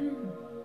嗯